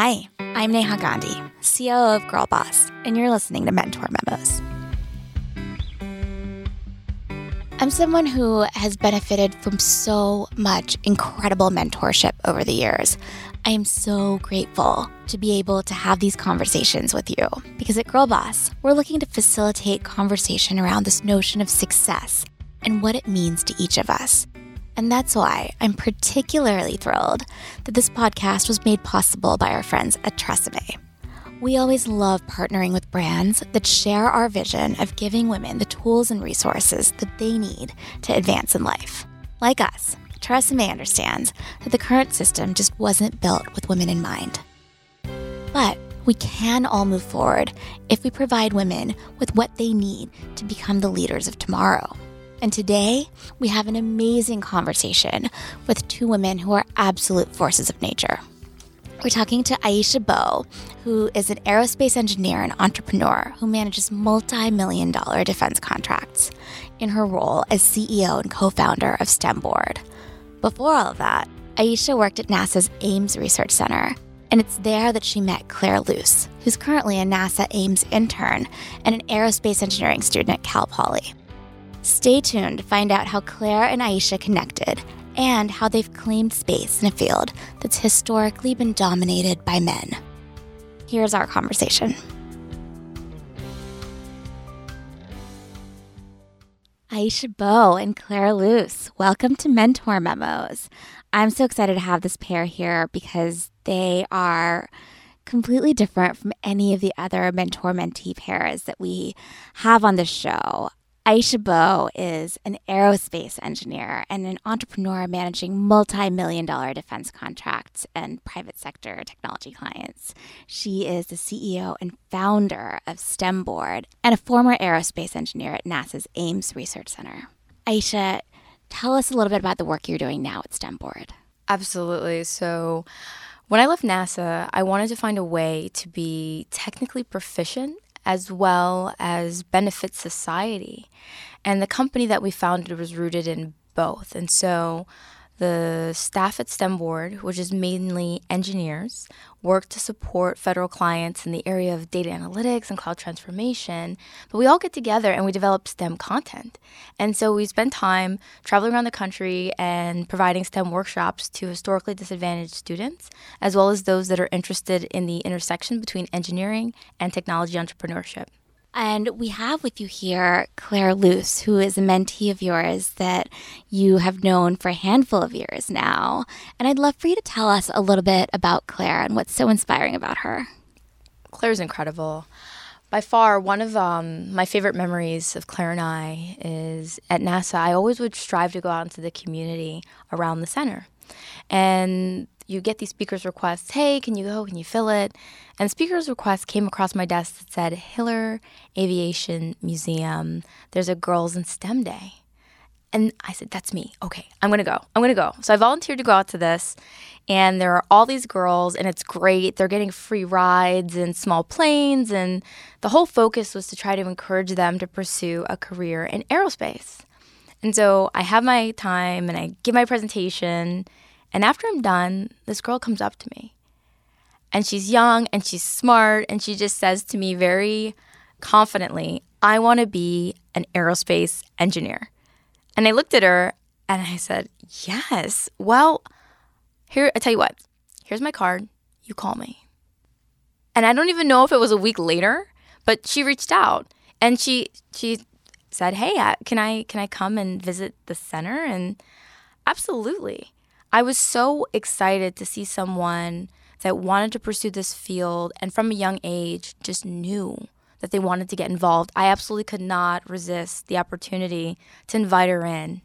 Hi, I'm Neha Gandhi, CEO of Girlboss, and you're listening to Mentor Memos. I'm someone who has benefited from so much incredible mentorship over the years. I am so grateful to be able to have these conversations with you because at Girlboss, we're looking to facilitate conversation around this notion of success and what it means to each of us. And that's why I'm particularly thrilled that this podcast was made possible by our friends at Tresemme. We always love partnering with brands that share our vision of giving women the tools and resources that they need to advance in life. Like us, Tresemme understands that the current system just wasn't built with women in mind. But we can all move forward if we provide women with what they need to become the leaders of tomorrow. And today, we have an amazing conversation with two women who are absolute forces of nature. We're talking to Aisha Bowe, who is an aerospace engineer and entrepreneur who manages multi million dollar defense contracts in her role as CEO and co founder of STEMboard. Before all of that, Aisha worked at NASA's Ames Research Center, and it's there that she met Claire Luce, who's currently a NASA Ames intern and an aerospace engineering student at Cal Poly. Stay tuned to find out how Claire and Aisha connected and how they've claimed space in a field that's historically been dominated by men. Here's our conversation. Aisha Bowe and Claire Luce, welcome to Mentor Memos. I'm so excited to have this pair here because they are completely different from any of the other mentor mentee pairs that we have on the show. Aisha Bowe is an aerospace engineer and an entrepreneur managing multi million dollar defense contracts and private sector technology clients. She is the CEO and founder of STEMboard and a former aerospace engineer at NASA's Ames Research Center. Aisha, tell us a little bit about the work you're doing now at STEMboard. Absolutely. So, when I left NASA, I wanted to find a way to be technically proficient as well as benefit society. And the company that we founded was rooted in both. And so the staff at STEMboard, which is mainly engineers, work to support federal clients in the area of data analytics and cloud transformation. But we all get together and we develop STEM content. And so we spend time traveling around the country and providing STEM workshops to historically disadvantaged students, as well as those that are interested in the intersection between engineering and technology entrepreneurship. And we have with you here Claire Luce, who is a mentee of yours that you have known for a handful of years now. And I'd love for you to tell us a little bit about Claire and what's so inspiring about her. Claire's incredible. By far, one of um, my favorite memories of Claire and I is at NASA. I always would strive to go out into the community around the center. And you get these speakers requests hey can you go? Can you fill it? And speakers requests came across my desk that said hiller aviation museum there's a girls in stem day. And i said that's me. Okay i'm gonna go. I'm gonna go. So i volunteered to go out to this and there are all these girls and it's great. They're getting free rides and small planes and the whole focus was to try to encourage them to pursue a career in aerospace. And so i have my time and i give my presentation and after I'm done, this girl comes up to me. And she's young and she's smart. And she just says to me very confidently, I want to be an aerospace engineer. And I looked at her and I said, Yes. Well, here, I tell you what, here's my card. You call me. And I don't even know if it was a week later, but she reached out and she, she said, Hey, uh, can I, can I come and visit the center? And absolutely. I was so excited to see someone that wanted to pursue this field and from a young age just knew that they wanted to get involved. I absolutely could not resist the opportunity to invite her in.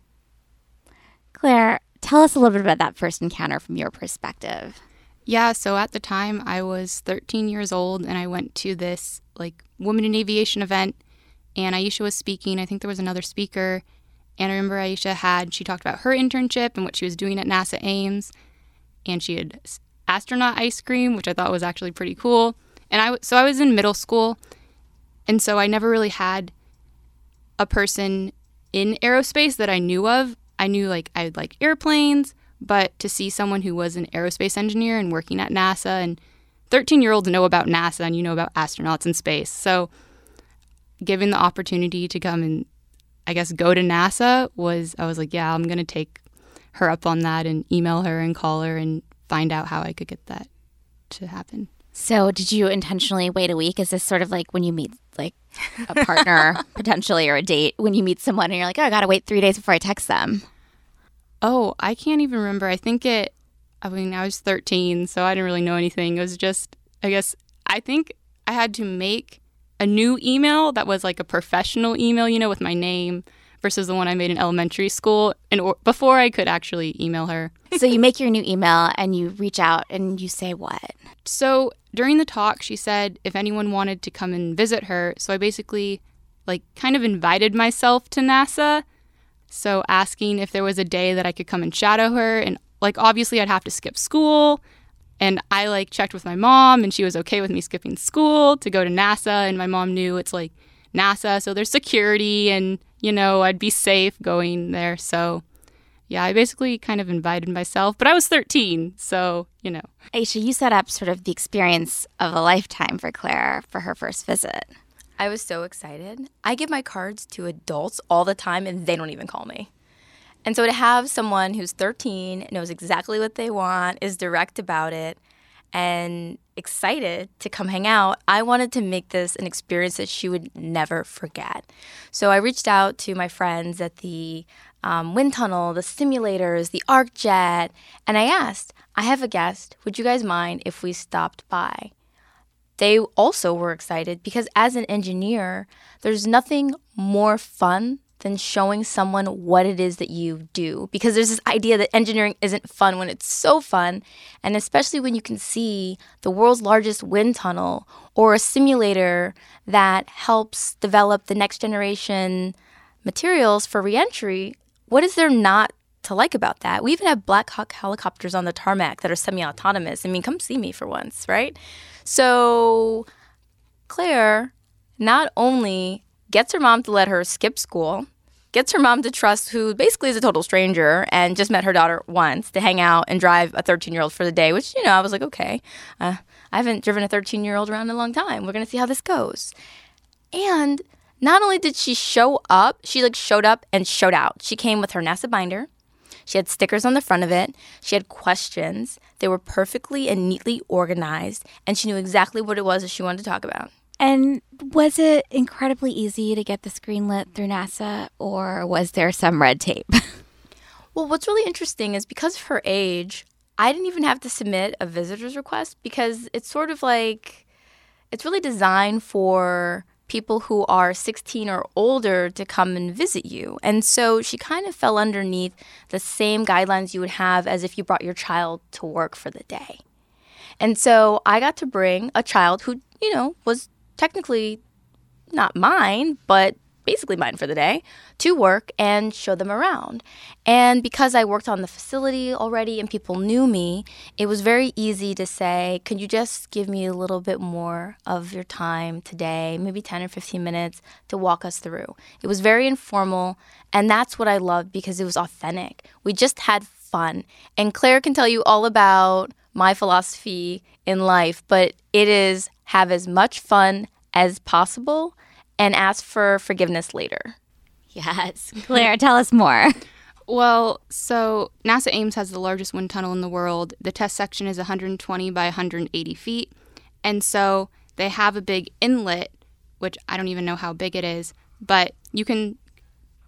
Claire, tell us a little bit about that first encounter from your perspective. Yeah, so at the time I was 13 years old and I went to this like women in aviation event and Aisha was speaking. I think there was another speaker and I remember Aisha had, she talked about her internship and what she was doing at NASA Ames. And she had astronaut ice cream, which I thought was actually pretty cool. And I, so I was in middle school. And so I never really had a person in aerospace that I knew of. I knew like I like airplanes, but to see someone who was an aerospace engineer and working at NASA and 13 year olds know about NASA and you know about astronauts in space. So, given the opportunity to come and, I guess, go to NASA was, I was like, yeah, I'm going to take her up on that and email her and call her and find out how I could get that to happen. So, did you intentionally wait a week? Is this sort of like when you meet like a partner potentially or a date when you meet someone and you're like, oh, I got to wait three days before I text them? Oh, I can't even remember. I think it, I mean, I was 13, so I didn't really know anything. It was just, I guess, I think I had to make a new email that was like a professional email, you know, with my name versus the one I made in elementary school and or, before I could actually email her. so you make your new email and you reach out and you say what? So during the talk, she said if anyone wanted to come and visit her. So I basically like kind of invited myself to NASA. So asking if there was a day that I could come and shadow her and like obviously I'd have to skip school and I like checked with my mom and she was okay with me skipping school to go to NASA and my mom knew it's like NASA so there's security and you know, I'd be safe going there. So, yeah, I basically kind of invited myself, but I was 13, so, you know. Aisha, you set up sort of the experience of a lifetime for Claire for her first visit. I was so excited. I give my cards to adults all the time and they don't even call me. And so to have someone who's 13, knows exactly what they want, is direct about it, and excited to come hang out, I wanted to make this an experience that she would never forget. So I reached out to my friends at the um, wind tunnel, the simulators, the ArcJet, and I asked, I have a guest. Would you guys mind if we stopped by? They also were excited because as an engineer, there's nothing more fun than showing someone what it is that you do. Because there's this idea that engineering isn't fun when it's so fun. And especially when you can see the world's largest wind tunnel or a simulator that helps develop the next generation materials for reentry. What is there not to like about that? We even have Black Hawk helicopters on the tarmac that are semi autonomous. I mean, come see me for once, right? So, Claire not only gets her mom to let her skip school gets her mom to trust who basically is a total stranger and just met her daughter once to hang out and drive a 13 year old for the day, which, you know, I was like, okay, uh, I haven't driven a 13 year old around in a long time. We're going to see how this goes. And not only did she show up, she like showed up and showed out. She came with her NASA binder. She had stickers on the front of it. She had questions. They were perfectly and neatly organized, and she knew exactly what it was that she wanted to talk about. And was it incredibly easy to get the this greenlit through NASA, or was there some red tape? well, what's really interesting is because of her age, I didn't even have to submit a visitor's request because it's sort of like it's really designed for people who are 16 or older to come and visit you. And so she kind of fell underneath the same guidelines you would have as if you brought your child to work for the day. And so I got to bring a child who, you know, was technically not mine, but basically mine for the day, to work and show them around. And because I worked on the facility already and people knew me, it was very easy to say, Could you just give me a little bit more of your time today, maybe 10 or 15 minutes to walk us through? It was very informal, and that's what I loved because it was authentic. We just had fun. And Claire can tell you all about my philosophy in life, but it is have as much fun as possible and ask for forgiveness later. Yes. Claire, tell us more. Well, so NASA Ames has the largest wind tunnel in the world. The test section is 120 by 180 feet. And so they have a big inlet, which I don't even know how big it is, but you can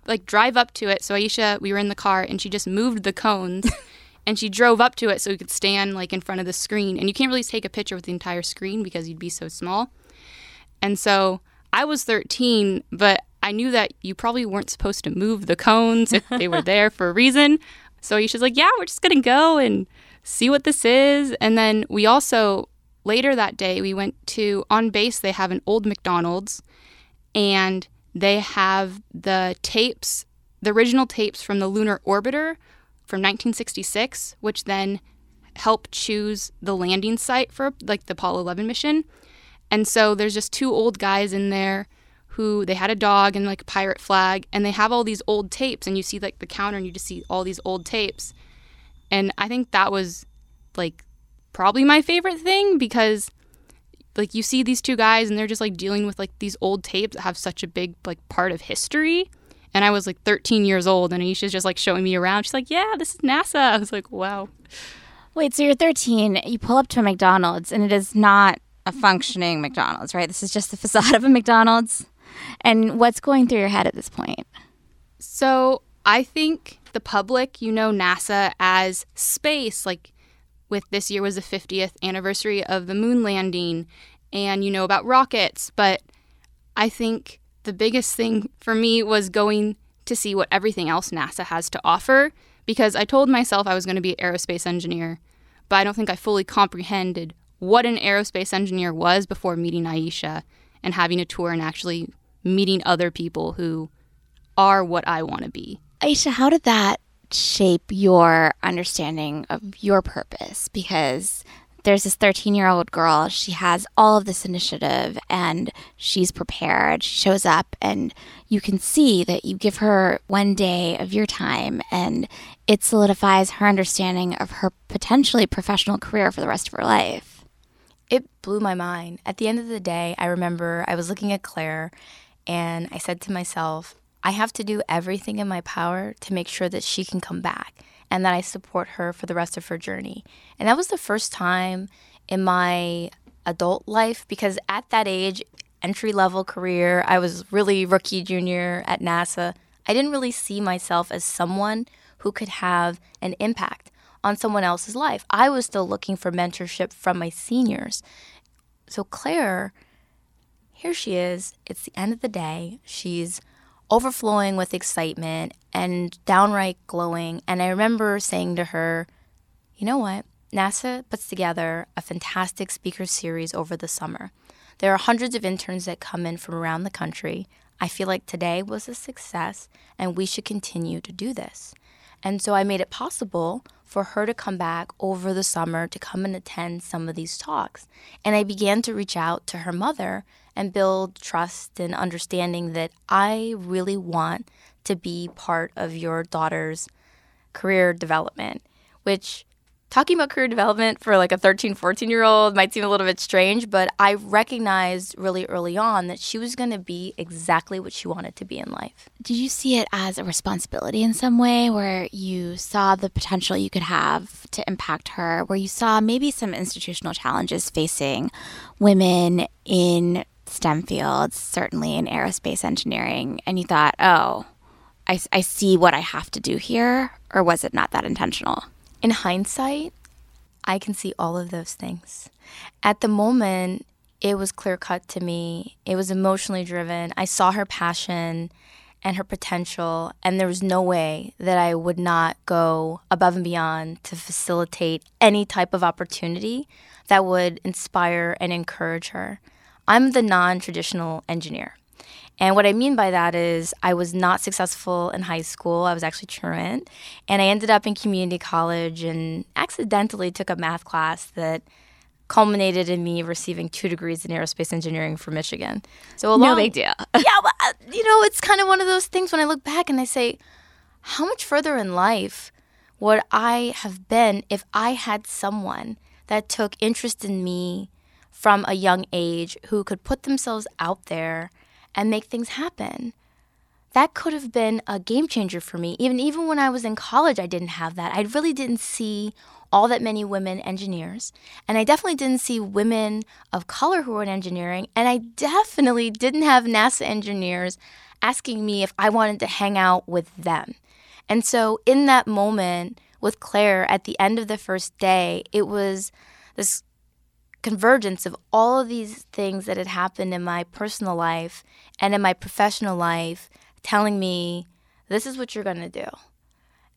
like drive up to it. So Aisha, we were in the car and she just moved the cones and she drove up to it so we could stand like in front of the screen. And you can't really take a picture with the entire screen because you'd be so small. And so I was 13, but I knew that you probably weren't supposed to move the cones if they were there for a reason. So she's like, yeah, we're just to go and see what this is. And then we also, later that day, we went to, on base, they have an old McDonald's and they have the tapes, the original tapes from the lunar orbiter from 1966, which then helped choose the landing site for like the Apollo 11 mission. And so there's just two old guys in there who they had a dog and like a pirate flag and they have all these old tapes and you see like the counter and you just see all these old tapes. And I think that was like probably my favorite thing because like you see these two guys and they're just like dealing with like these old tapes that have such a big like part of history. And I was like 13 years old and Aisha's just like showing me around. She's like, "Yeah, this is NASA." I was like, "Wow." Wait, so you're 13, you pull up to a McDonald's and it is not a functioning McDonald's, right? This is just the facade of a McDonald's. And what's going through your head at this point? So, I think the public, you know NASA as space, like with this year was the 50th anniversary of the moon landing and you know about rockets, but I think the biggest thing for me was going to see what everything else NASA has to offer because I told myself I was going to be an aerospace engineer, but I don't think I fully comprehended what an aerospace engineer was before meeting Aisha and having a tour and actually meeting other people who are what I want to be. Aisha, how did that shape your understanding of your purpose? Because there's this 13 year old girl. She has all of this initiative and she's prepared. She shows up, and you can see that you give her one day of your time, and it solidifies her understanding of her potentially professional career for the rest of her life. It blew my mind. At the end of the day, I remember I was looking at Claire and I said to myself, I have to do everything in my power to make sure that she can come back and that I support her for the rest of her journey. And that was the first time in my adult life because at that age, entry level career, I was really rookie junior at NASA. I didn't really see myself as someone who could have an impact on someone else's life. I was still looking for mentorship from my seniors. So, Claire, here she is. It's the end of the day. She's overflowing with excitement and downright glowing. And I remember saying to her, you know what? NASA puts together a fantastic speaker series over the summer. There are hundreds of interns that come in from around the country. I feel like today was a success and we should continue to do this. And so I made it possible for her to come back over the summer to come and attend some of these talks. And I began to reach out to her mother and build trust and understanding that I really want to be part of your daughter's career development, which talking about career development for like a 13, 14 year old might seem a little bit strange, but I recognized really early on that she was going to be exactly what she wanted to be in life. Did you see it as a responsibility in some way where you saw the potential you could have to impact her, where you saw maybe some institutional challenges facing women in STEM fields, certainly in aerospace engineering, and you thought, oh, I, I see what I have to do here? Or was it not that intentional? In hindsight, I can see all of those things. At the moment, it was clear cut to me. It was emotionally driven. I saw her passion and her potential, and there was no way that I would not go above and beyond to facilitate any type of opportunity that would inspire and encourage her. I'm the non traditional engineer. And what I mean by that is, I was not successful in high school. I was actually truant. And I ended up in community college and accidentally took a math class that culminated in me receiving two degrees in aerospace engineering from Michigan. So a no big deal. yeah, but, uh, you know, it's kind of one of those things when I look back and I say, how much further in life would I have been if I had someone that took interest in me from a young age who could put themselves out there and make things happen. That could have been a game changer for me. Even even when I was in college, I didn't have that. I really didn't see all that many women engineers, and I definitely didn't see women of color who were in engineering, and I definitely didn't have NASA engineers asking me if I wanted to hang out with them. And so in that moment with Claire at the end of the first day, it was this convergence of all of these things that had happened in my personal life and in my professional life telling me this is what you're going to do.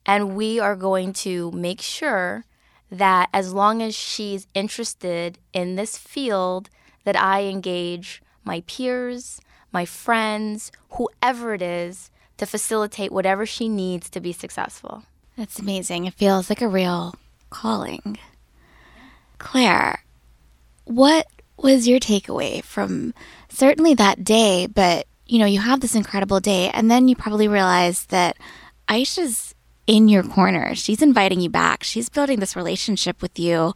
And we are going to make sure that as long as she's interested in this field, that I engage my peers, my friends, whoever it is, to facilitate whatever she needs to be successful. That's amazing. It feels like a real calling. Claire, what was your takeaway from certainly that day? But, you know, you have this incredible day, and then you probably realize that Aisha's in your corner. She's inviting you back. She's building this relationship with you.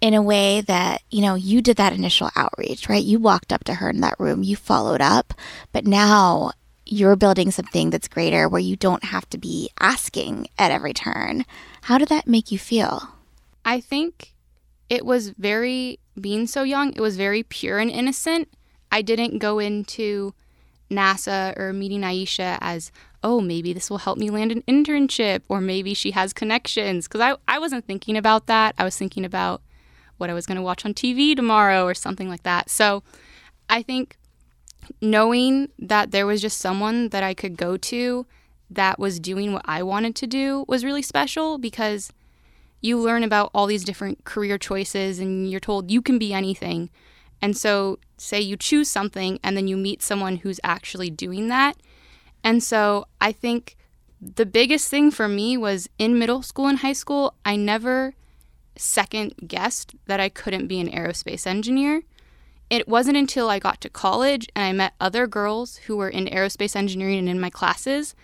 in a way that, you know, you did that initial outreach, right? You walked up to her in that room, you followed up, but now you're building something that's greater where you don't have to be asking at every turn. How did that make you feel? I think it was very, being so young, it was very pure and innocent. I didn't go into NASA or meeting Aisha as, oh, maybe this will help me land an internship or maybe she has connections. Because I, I wasn't thinking about that. I was thinking about what I was going to watch on TV tomorrow or something like that. So I think knowing that there was just someone that I could go to that was doing what I wanted to do was really special because you learn about all these different career choices and you're told you can be anything. And so, say you choose something and then you meet someone who's actually doing that. And so, I think the biggest thing for me was in middle school and high school, I never second guessed that I couldn't be an aerospace engineer. It wasn't until I got to college and I met other girls who were in aerospace engineering and in my classes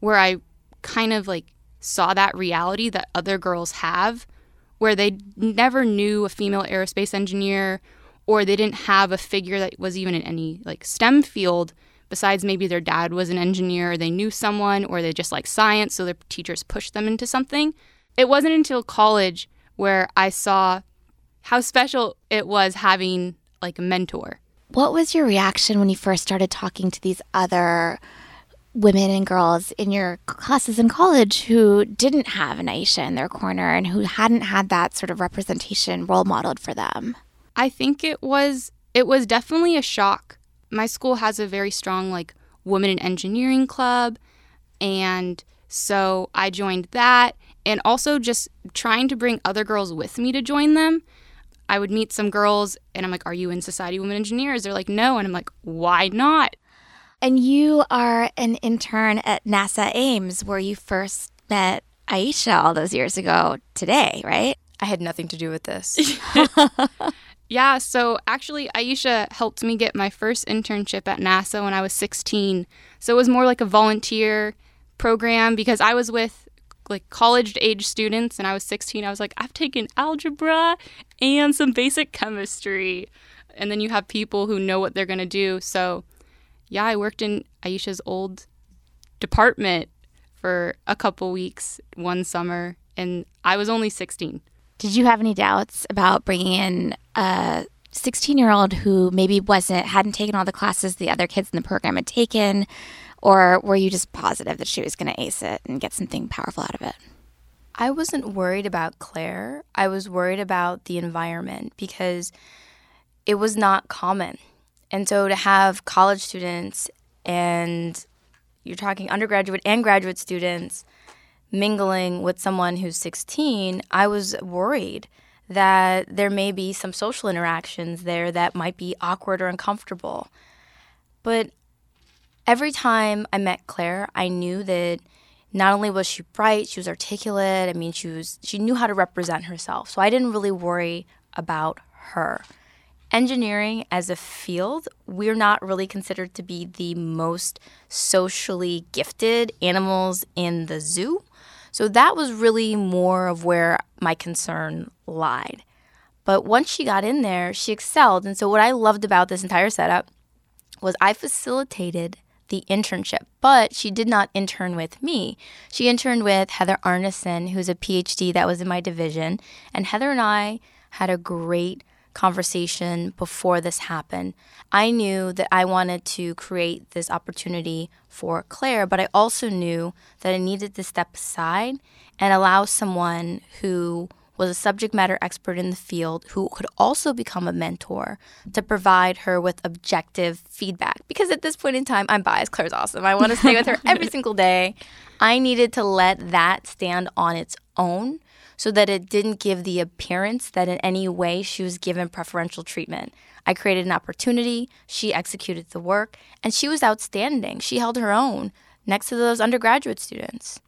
where I kind of like saw that reality that other girls have, where they never knew a female aerospace engineer or they didn't have a figure that was even in any like STEM field besides maybe their dad was an engineer or they knew someone or they just like science so their teachers pushed them into something. It wasn't until college where I saw how special it was having like a mentor. What was your reaction when you first started talking to these other women and girls in your classes in college who didn't have an Aisha in their corner and who hadn't had that sort of representation role modeled for them? I think it was it was definitely a shock. My school has a very strong like women in engineering club and so I joined that and also just trying to bring other girls with me to join them. I would meet some girls and I'm like, Are you in Society Women Engineers? They're like, No. And I'm like, Why not? And you are an intern at NASA Ames, where you first met Aisha all those years ago today, right? I had nothing to do with this. yeah, so actually, Aisha helped me get my first internship at NASA when I was 16. So it was more like a volunteer program because I was with like college age students and I was 16. I was like, I've taken algebra and some basic chemistry. And then you have people who know what they're going to do. So yeah, I worked in Aisha's old department for a couple weeks one summer, and I was only 16. Did you have any doubts about bringing in a 16 year old who maybe wasn't, hadn't taken all the classes the other kids in the program had taken? Or were you just positive that she was going to ace it and get something powerful out of it? I wasn't worried about Claire. I was worried about the environment because it was not common and so to have college students and you're talking undergraduate and graduate students mingling with someone who's 16, I was worried that there may be some social interactions there that might be awkward or uncomfortable. But every time I met Claire, I knew that not only was she bright, she was articulate. I mean, she was she knew how to represent herself. So I didn't really worry about her engineering as a field, we're not really considered to be the most socially gifted animals in the zoo. So that was really more of where my concern lied. But once she got in there, she excelled. And so what I loved about this entire setup was I facilitated the internship, but she did not intern with me. She interned with Heather Arneson, who's a PhD that was in my division. And Heather and I had a great conversation before this happened. I knew that I wanted to create this opportunity for Claire, but I also knew that I needed to step aside and allow someone who was a subject matter expert in the field who could also become a mentor to provide her with objective feedback. Because at this point in time, I'm biased. Claire's awesome. I want to stay with her every single day. I needed to let that stand on its own so that it didn't give the appearance that in any way she was given preferential treatment. I created an opportunity, she executed the work, and she was outstanding. She held her own next to those undergraduate students.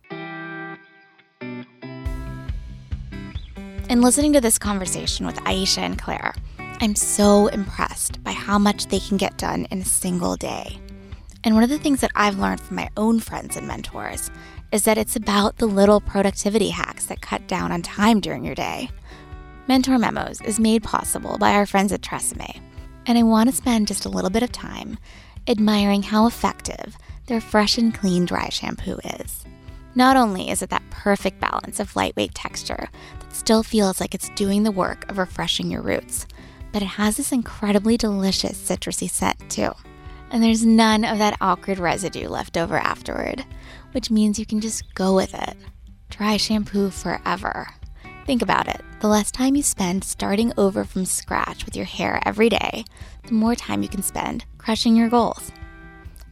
In listening to this conversation with Aisha and Claire, I'm so impressed by how much they can get done in a single day. And one of the things that I've learned from my own friends and mentors is that it's about the little productivity hacks that cut down on time during your day. Mentor Memos is made possible by our friends at Tresemme, and I want to spend just a little bit of time admiring how effective their fresh and clean dry shampoo is. Not only is it that perfect balance of lightweight texture that still feels like it's doing the work of refreshing your roots, but it has this incredibly delicious citrusy scent too. And there's none of that awkward residue left over afterward, which means you can just go with it. Dry shampoo forever. Think about it. The less time you spend starting over from scratch with your hair every day, the more time you can spend crushing your goals.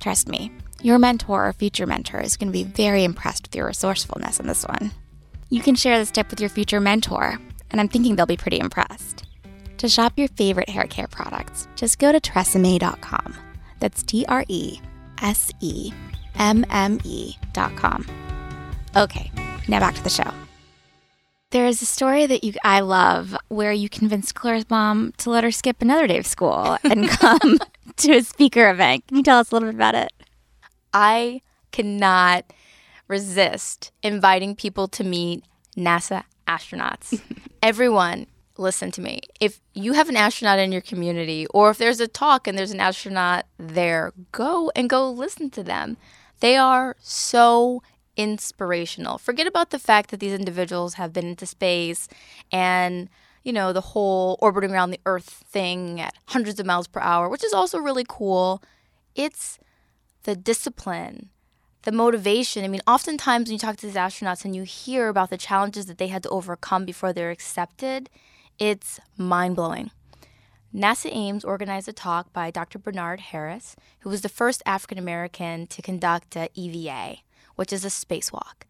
Trust me, your mentor or future mentor is going to be very impressed with your resourcefulness in this one. You can share this tip with your future mentor, and I'm thinking they'll be pretty impressed. To shop your favorite hair care products, just go to tresemme.com. That's T R E S E M M E.com. Okay, now back to the show. There is a story that you I love where you convinced Claire's mom to let her skip another day of school and come to a speaker event. Can you tell us a little bit about it? I cannot resist inviting people to meet NASA astronauts. Everyone, listen to me. If you have an astronaut in your community, or if there's a talk and there's an astronaut there, go and go listen to them. They are so inspirational. Forget about the fact that these individuals have been into space and you know, the whole orbiting around the Earth thing at hundreds of miles per hour, which is also really cool. It's the discipline, the motivation. I mean, oftentimes when you talk to these astronauts and you hear about the challenges that they had to overcome before they're accepted, it's mind blowing. NASA Ames organized a talk by Dr. Bernard Harris, who was the first African American to conduct a EVA, which is a spacewalk.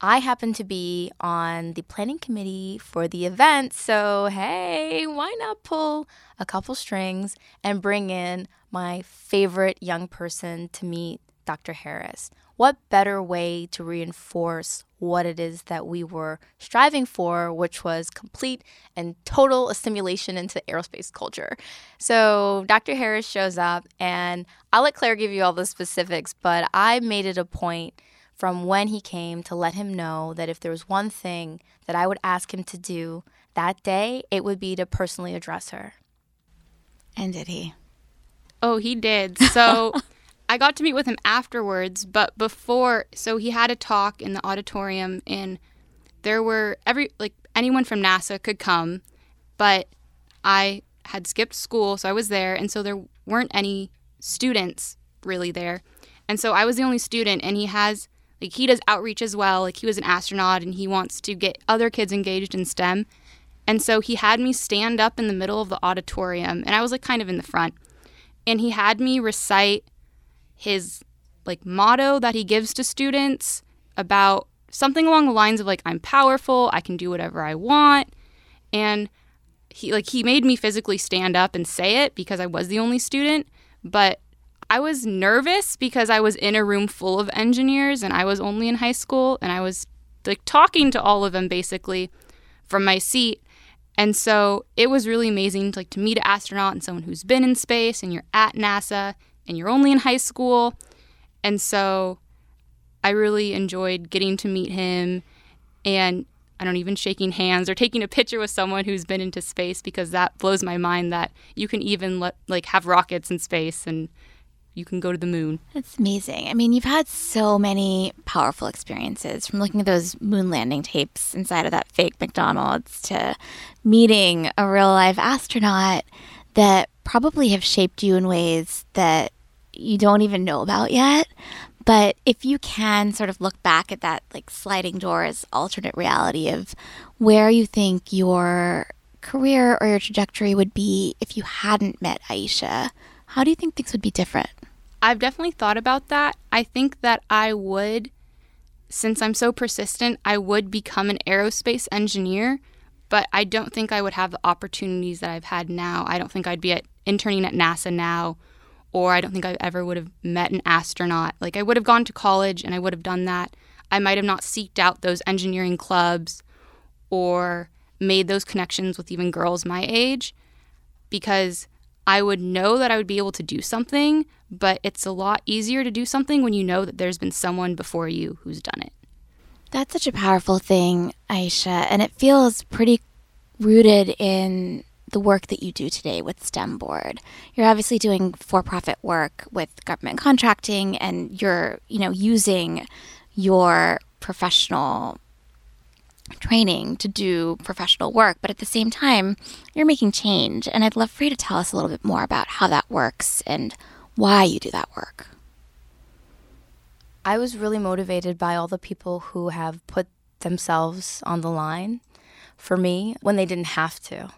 I happen to be on the planning committee for the event, so hey, why not pull a couple strings and bring in my favorite young person to meet Dr. Harris? What better way to reinforce what it is that we were striving for, which was complete and total assimilation into aerospace culture? So, Dr. Harris shows up, and I'll let Claire give you all the specifics, but I made it a point from when he came to let him know that if there was one thing that I would ask him to do that day, it would be to personally address her. And did he? Oh, he did. So I got to meet with him afterwards, but before, so he had a talk in the auditorium, and there were every, like, anyone from NASA could come, but I had skipped school, so I was there, and so there weren't any students really there. And so I was the only student, and he has like he does outreach as well. Like he was an astronaut and he wants to get other kids engaged in STEM. And so he had me stand up in the middle of the auditorium and I was like kind of in the front. And he had me recite his like motto that he gives to students about something along the lines of like I'm powerful, I can do whatever I want. And he like he made me physically stand up and say it because I was the only student, but I was nervous because I was in a room full of engineers and I was only in high school and I was like talking to all of them basically from my seat. And so it was really amazing to like to meet an astronaut and someone who's been in space and you're at NASA and you're only in high school. And so I really enjoyed getting to meet him and I don't even shaking hands or taking a picture with someone who's been into space because that blows my mind that you can even let like have rockets in space and you can go to the moon. That's amazing. I mean, you've had so many powerful experiences from looking at those moon landing tapes inside of that fake McDonald's to meeting a real life astronaut that probably have shaped you in ways that you don't even know about yet. But if you can sort of look back at that like sliding doors alternate reality of where you think your career or your trajectory would be if you hadn't met Aisha, how do you think things would be different? I've definitely thought about that. I think that I would, since I'm so persistent, I would become an aerospace engineer, but I don't think I would have the opportunities that I've had now. I don't think I'd be at, interning at NASA now, or I don't think I ever would have met an astronaut. Like, I would have gone to college and I would have done that. I might have not seeked out those engineering clubs or made those connections with even girls my age because I would know that I would be able to do something, but it's a lot easier to do something when you know that there's been someone before you who's done it. That's such a powerful thing, Aisha, and it feels pretty rooted in the work that you do today with STEMboard. You're obviously doing for-profit work with government contracting and you're, you know, using your professional training to do professional work, but at the same time, you're making change. And I'd love for you to tell us a little bit more about how that works and why you do that work. I was really motivated by all the people who have put themselves on the line for me when they didn't have to.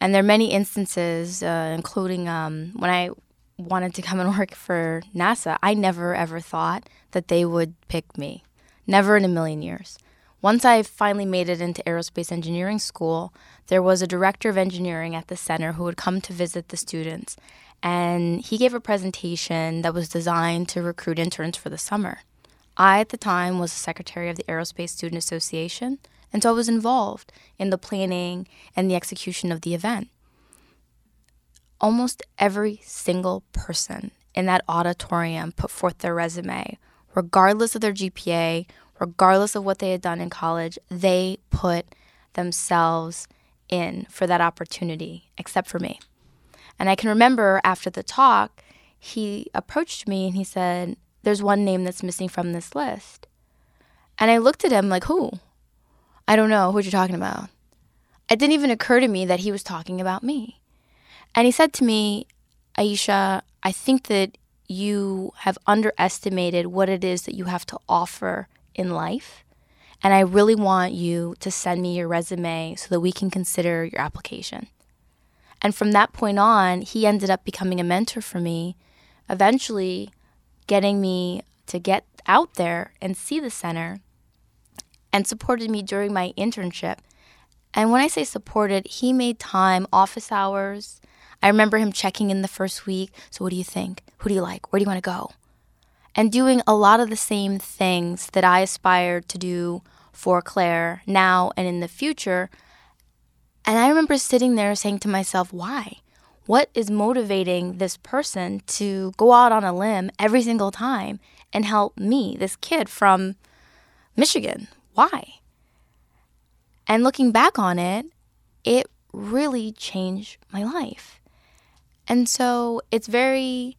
And there are many instances, uh, including um, when I wanted to come and work for NASA, I never ever thought that they would pick me. Never in a million years. Once I finally made it into aerospace engineering school, there was a director of engineering at the center who would come to visit the students. And he gave a presentation that was designed to recruit interns for the summer. I, at the time, was the secretary of the Aerospace Student Association, and so I was involved in the planning and the execution of the event. Almost every single person in that auditorium put forth their resume, regardless of their GPA, regardless of what they had done in college, they put themselves in for that opportunity, except for me. And I can remember after the talk, he approached me and he said, There's one name that's missing from this list. And I looked at him like, Who? I don't know. Who you're talking about? It didn't even occur to me that he was talking about me. And he said to me, Aisha, I think that you have underestimated what it is that you have to offer in life. And I really want you to send me your resume so that we can consider your application. And from that point on, he ended up becoming a mentor for me, eventually getting me to get out there and see the center and supported me during my internship. And when I say supported, he made time, office hours. I remember him checking in the first week. So, what do you think? Who do you like? Where do you want to go? and doing a lot of the same things that I aspired to do for Claire now and in the future. And I remember sitting there saying to myself, why? What is motivating this person to go out on a limb every single time and help me, this kid from Michigan? Why? And looking back on it, it really changed my life. And so it's very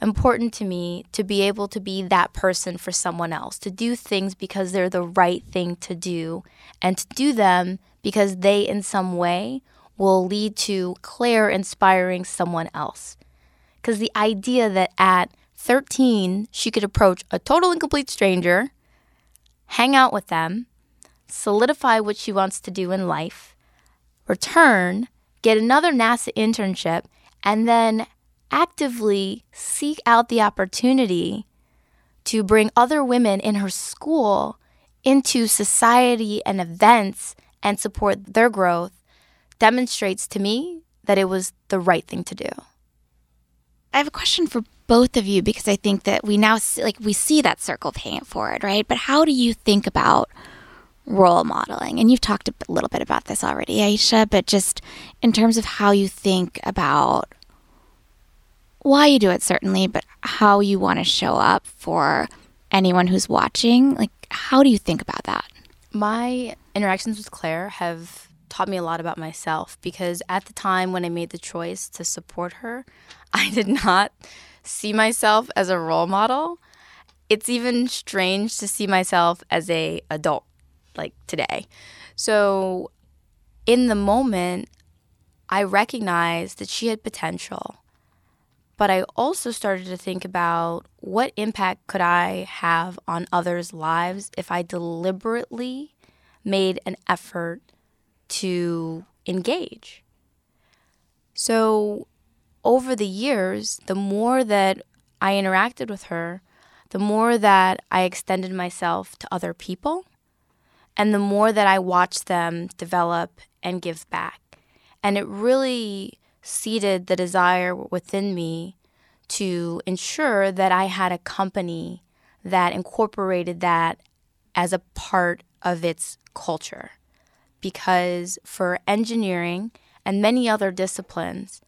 important to me to be able to be that person for someone else, to do things because they're the right thing to do, and to do them because they, in some way, will lead to Claire inspiring someone else. Because the idea that at 13, she could approach a total and complete stranger, hang out with them, solidify what she wants to do in life, return, get another NASA internship, and then actively seek out the opportunity to bring other women in her school into society and events and support their growth demonstrates to me that it was the right thing to do. I have a question for both of you because I think that we now see, like we see that circle paying it forward, right? But how do you think about role modeling? And you've talked a little bit about this already, Aisha, but just in terms of how you think about why you do it, certainly, but how you want to show up for anyone who's watching. Like, how do you think about that? My interactions with Claire have taught me a lot about myself because at the time when I made the choice to support her, I did not see myself as a role model. It's even strange to see myself as a adult like today. So in the moment, I recognized that she had potential but I also started to think about what impact could I have on others' lives if I deliberately made an effort to engage. So, over the years, the more that I interacted with her, the more that I extended myself to other people, and the more that I watched them develop and give back. And it really seeded the desire within me to ensure that I had a company that incorporated that as a part of its culture. Because for engineering and many other disciplines,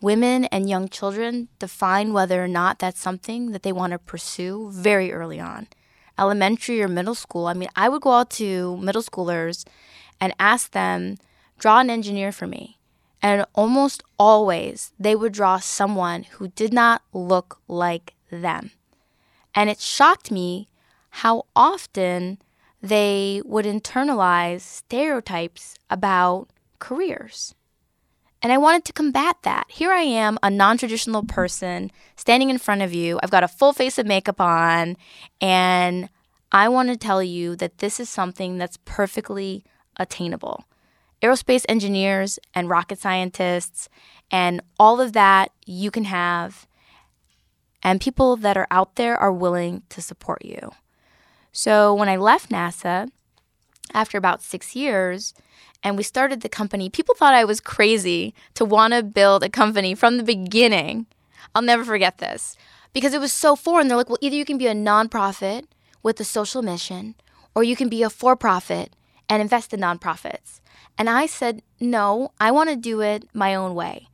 women and young children define whether or not that's something that they want to pursue very early on. Elementary or middle school, I mean, I would go out to middle schoolers and ask them draw an engineer for me. And almost always they would draw someone who did not look like them. And it shocked me how often they would internalize stereotypes about careers. And I wanted to combat that. Here I am, a non traditional person standing in front of you. I've got a full face of makeup on, and I want to tell you that this is something that's perfectly attainable. Aerospace engineers and rocket scientists and all of that you can have, and people that are out there are willing to support you. So when I left NASA, after about six years, and we started the company, people thought I was crazy to want to build a company from the beginning. I'll never forget this because it was so foreign. They're like, well, either you can be a nonprofit with a social mission, or you can be a for profit and invest in nonprofits. And I said, no, I want to do it my own way.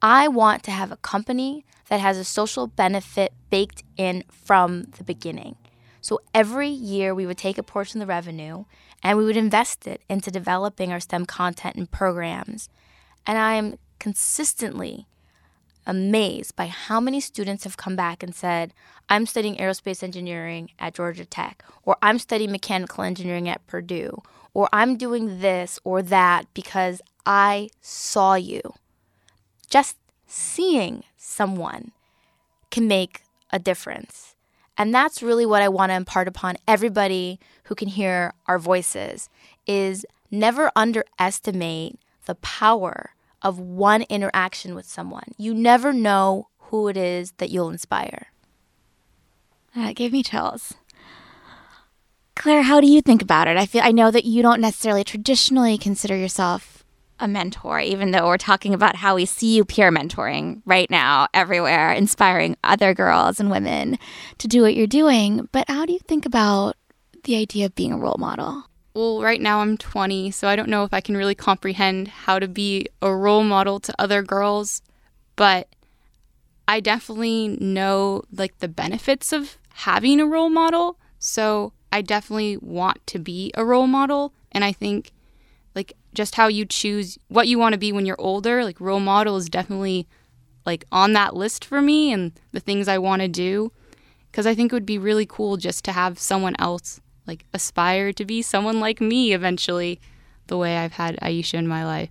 I want to have a company that has a social benefit baked in from the beginning. So every year we would take a portion of the revenue and we would invest it into developing our STEM content and programs. And I'm consistently amazed by how many students have come back and said, I'm studying aerospace engineering at Georgia Tech, or I'm studying mechanical engineering at Purdue, or I'm doing this or that because I saw you. Just seeing someone can make a difference. And that's really what I want to impart upon everybody who can hear our voices is never underestimate the power of one interaction with someone. You never know who it is that you'll inspire. Uh, that gave me chills. Claire, how do you think about it? I feel I know that you don't necessarily traditionally consider yourself a mentor, even though we're talking about how we see you peer mentoring right now everywhere, inspiring other girls and women to do what you're doing. But how do you think about the idea of being a role model? Well, right now I'm 20, so I don't know if I can really comprehend how to be a role model to other girls, but I definitely know like the benefits of having a role model. So I definitely want to be a role model. And I think just how you choose what you want to be when you're older, like role model is definitely like on that list for me and the things I want to do. Cause I think it would be really cool just to have someone else like aspire to be someone like me eventually, the way I've had Aisha in my life.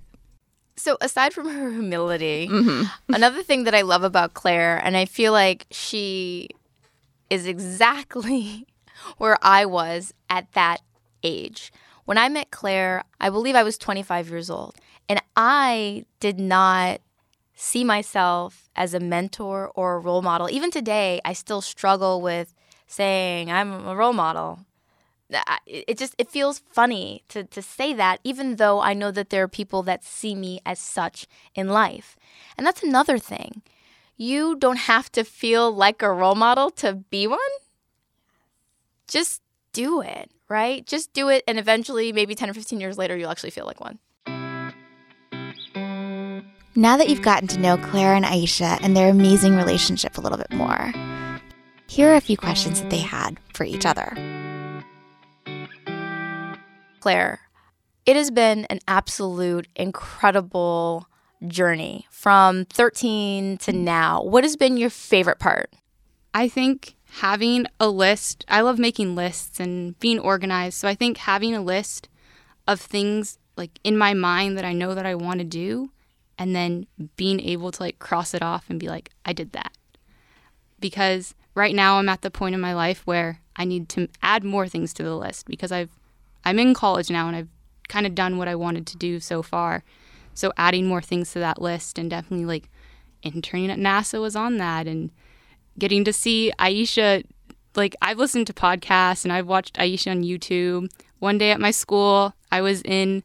So, aside from her humility, mm-hmm. another thing that I love about Claire, and I feel like she is exactly where I was at that age. When I met Claire, I believe I was 25 years old, and I did not see myself as a mentor or a role model. Even today, I still struggle with saying I'm a role model. It just it feels funny to to say that even though I know that there are people that see me as such in life. And that's another thing. You don't have to feel like a role model to be one. Just do it right? Just do it, and eventually, maybe 10 or 15 years later, you'll actually feel like one. Now that you've gotten to know Claire and Aisha and their amazing relationship a little bit more, here are a few questions that they had for each other. Claire, it has been an absolute incredible journey from 13 to now. What has been your favorite part? I think having a list, I love making lists and being organized. So I think having a list of things like in my mind that I know that I want to do and then being able to like cross it off and be like, I did that. Because right now I'm at the point in my life where I need to add more things to the list because I've I'm in college now and I've kind of done what I wanted to do so far. So adding more things to that list and definitely like interning at NASA was on that and getting to see Aisha. Like, I've listened to podcasts and I've watched Aisha on YouTube. One day at my school, I was in,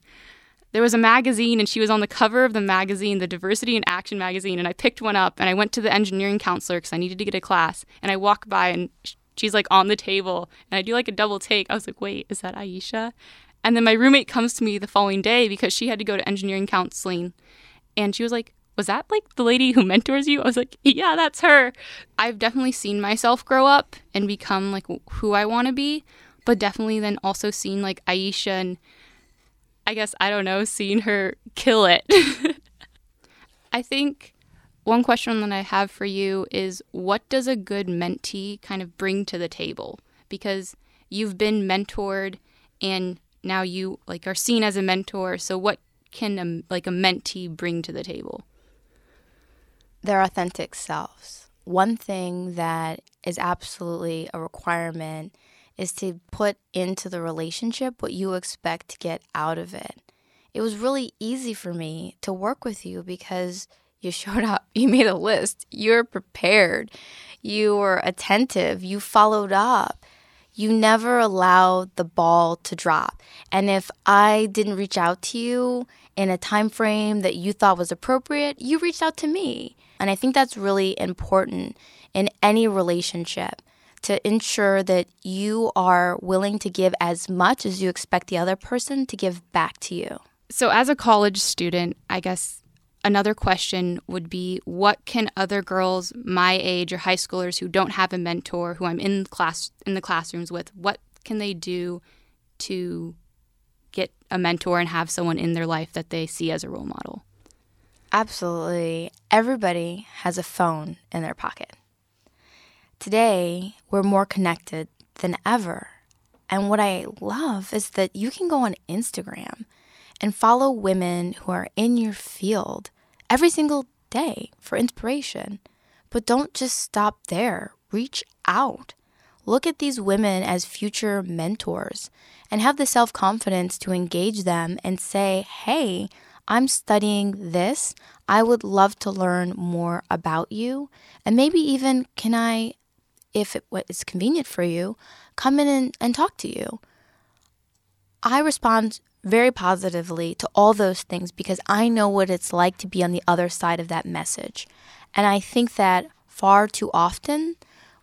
there was a magazine and she was on the cover of the magazine, the Diversity in Action magazine. And I picked one up and I went to the engineering counselor because I needed to get a class. And I walk by and she's like on the table and I do like a double take. I was like, wait, is that Aisha? And then my roommate comes to me the following day because she had to go to engineering counseling. And she was like, was that like the lady who mentors you? I was like, yeah, that's her. I've definitely seen myself grow up and become like who I want to be, but definitely then also seen like Aisha and I guess, I don't know, seeing her kill it. I think one question that I have for you is what does a good mentee kind of bring to the table? Because you've been mentored and now you like are seen as a mentor. So what can a, like a mentee bring to the table? Their authentic selves. One thing that is absolutely a requirement is to put into the relationship what you expect to get out of it. It was really easy for me to work with you because you showed up, you made a list, you're prepared, you were attentive, you followed up. You never allowed the ball to drop. And if I didn't reach out to you in a time frame that you thought was appropriate, you reached out to me. And I think that's really important in any relationship to ensure that you are willing to give as much as you expect the other person to give back to you. So, as a college student, I guess another question would be what can other girls my age or high schoolers who don't have a mentor who I'm in class in the classrooms with, what can they do to get a mentor and have someone in their life that they see as a role model? Absolutely. Everybody has a phone in their pocket. Today, we're more connected than ever. And what I love is that you can go on Instagram and follow women who are in your field every single day for inspiration. But don't just stop there, reach out. Look at these women as future mentors and have the self confidence to engage them and say, hey, I'm studying this. I would love to learn more about you. And maybe even can I if it is convenient for you, come in and, and talk to you. I respond very positively to all those things because I know what it's like to be on the other side of that message. And I think that far too often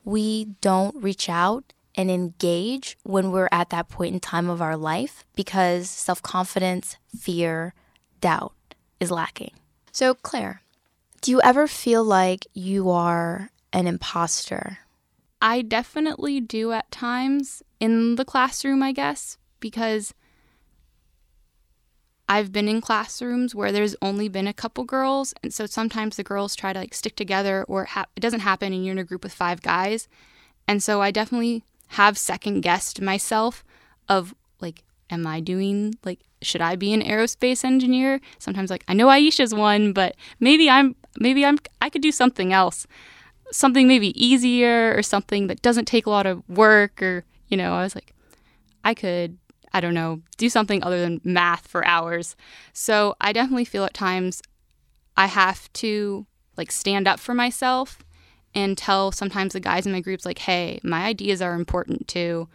we don't reach out and engage when we're at that point in time of our life because self confidence, fear, doubt is lacking. So, Claire, do you ever feel like you are an imposter I definitely do at times in the classroom, I guess, because I've been in classrooms where there's only been a couple girls, and so sometimes the girls try to like stick together, or it, ha- it doesn't happen, and you're in a group with five guys, and so I definitely have second guessed myself of like, am I doing like, should I be an aerospace engineer? Sometimes like I know Aisha's one, but maybe I'm maybe I'm I could do something else something maybe easier or something that doesn't take a lot of work or you know i was like i could i don't know do something other than math for hours. So i definitely feel at times i have to like stand up for myself and tell sometimes the guys in my groups like hey my ideas are important too.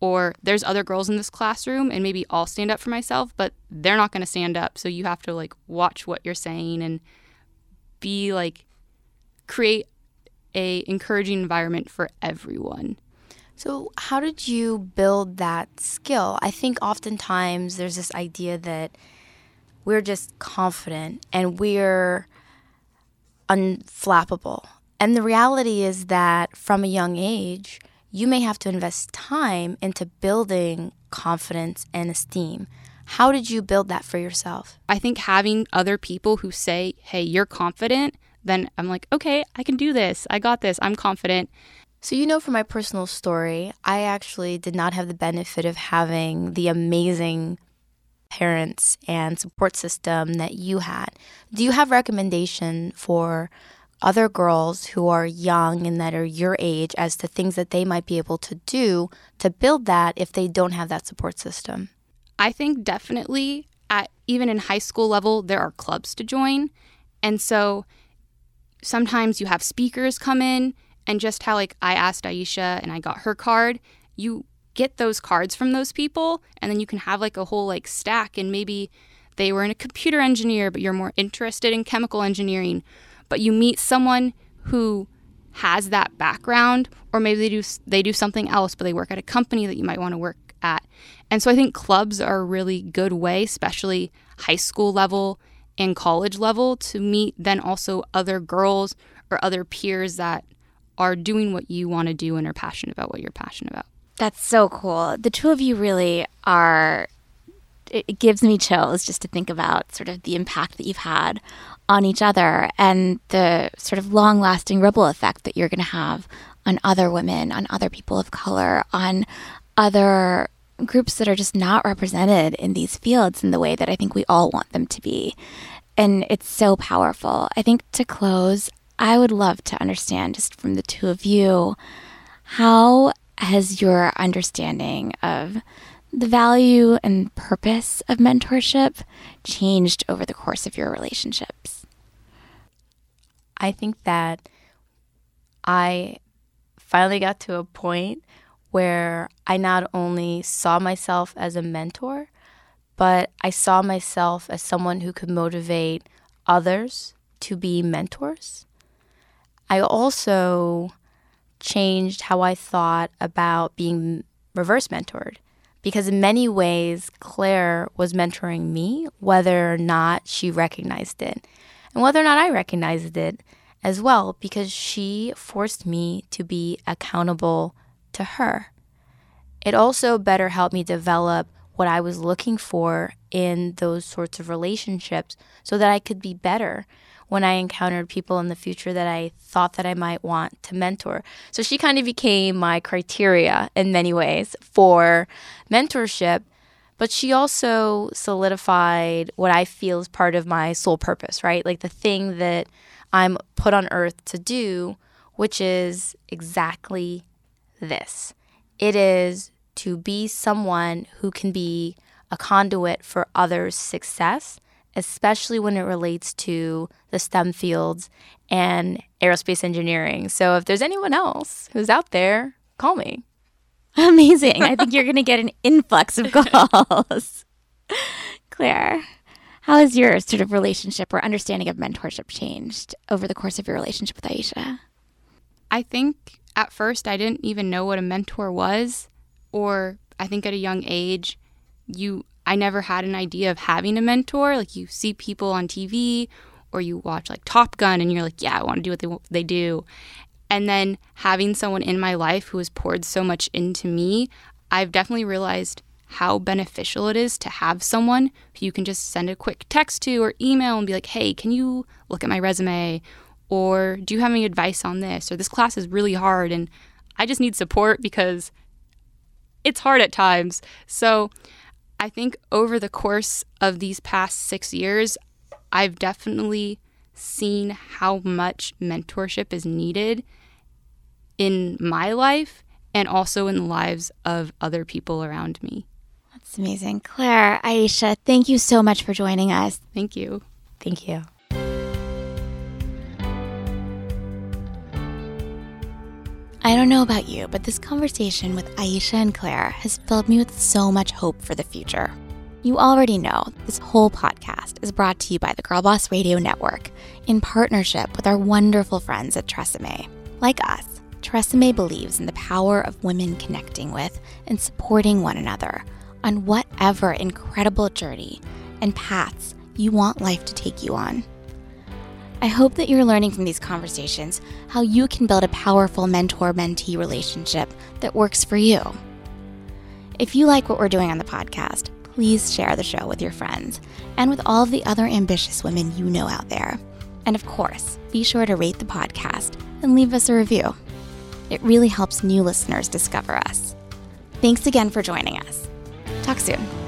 Or there's other girls in this classroom and maybe I'll stand up for myself but they're not going to stand up. So you have to like watch what you're saying and be like create a encouraging environment for everyone. So, how did you build that skill? I think oftentimes there's this idea that we're just confident and we're unflappable. And the reality is that from a young age, you may have to invest time into building confidence and esteem. How did you build that for yourself? I think having other people who say, hey, you're confident, then I'm like, okay, I can do this. I got this. I'm confident. So, you know, from my personal story, I actually did not have the benefit of having the amazing parents and support system that you had. Do you have recommendation for other girls who are young and that are your age as to things that they might be able to do to build that if they don't have that support system? I think definitely at even in high school level there are clubs to join. And so sometimes you have speakers come in and just how like I asked Aisha and I got her card, you get those cards from those people and then you can have like a whole like stack and maybe they were in a computer engineer but you're more interested in chemical engineering, but you meet someone who has that background or maybe they do they do something else but they work at a company that you might want to work at. And so I think clubs are a really good way, especially high school level and college level to meet then also other girls or other peers that are doing what you want to do and are passionate about what you're passionate about. That's so cool. The two of you really are it, gives me chills just to think about sort of the impact that you've had on each other and the sort of long lasting ripple effect that you're going to have on other women, on other people of color, on other groups that are just not represented in these fields in the way that I think we all want them to be. And it's so powerful. I think to close, I would love to understand just from the two of you how has your understanding of the value and purpose of mentorship changed over the course of your relationships? I think that I finally got to a point where I not only saw myself as a mentor, but I saw myself as someone who could motivate others to be mentors. I also changed how I thought about being reverse mentored because in many ways Claire was mentoring me whether or not she recognized it and whether or not I recognized it as well because she forced me to be accountable to her. It also better helped me develop what I was looking for in those sorts of relationships so that I could be better when I encountered people in the future that I thought that I might want to mentor. So she kind of became my criteria in many ways for mentorship, but she also solidified what I feel is part of my soul purpose, right? Like the thing that I'm put on earth to do, which is exactly this. It is to be someone who can be a conduit for others' success, especially when it relates to the STEM fields and aerospace engineering. So if there's anyone else who's out there, call me. Amazing. I think you're going to get an influx of calls. Claire, how has your sort of relationship or understanding of mentorship changed over the course of your relationship with Aisha? I think at first I didn't even know what a mentor was or I think at a young age, you I never had an idea of having a mentor. Like you see people on TV or you watch like Top Gun and you're like, yeah, I want to do what they they do. And then having someone in my life who has poured so much into me, I've definitely realized how beneficial it is to have someone who you can just send a quick text to or email and be like, "Hey, can you look at my resume?" or "Do you have any advice on this?" or "This class is really hard and I just need support because it's hard at times. So I think over the course of these past six years, I've definitely seen how much mentorship is needed in my life and also in the lives of other people around me. That's amazing. Claire, Aisha, thank you so much for joining us. Thank you. Thank you. I don't know about you, but this conversation with Aisha and Claire has filled me with so much hope for the future. You already know this whole podcast is brought to you by the Girlboss Radio Network in partnership with our wonderful friends at Tresemme. Like us, Tresemme believes in the power of women connecting with and supporting one another on whatever incredible journey and paths you want life to take you on. I hope that you're learning from these conversations how you can build a powerful mentor mentee relationship that works for you. If you like what we're doing on the podcast, please share the show with your friends and with all of the other ambitious women you know out there. And of course, be sure to rate the podcast and leave us a review. It really helps new listeners discover us. Thanks again for joining us. Talk soon.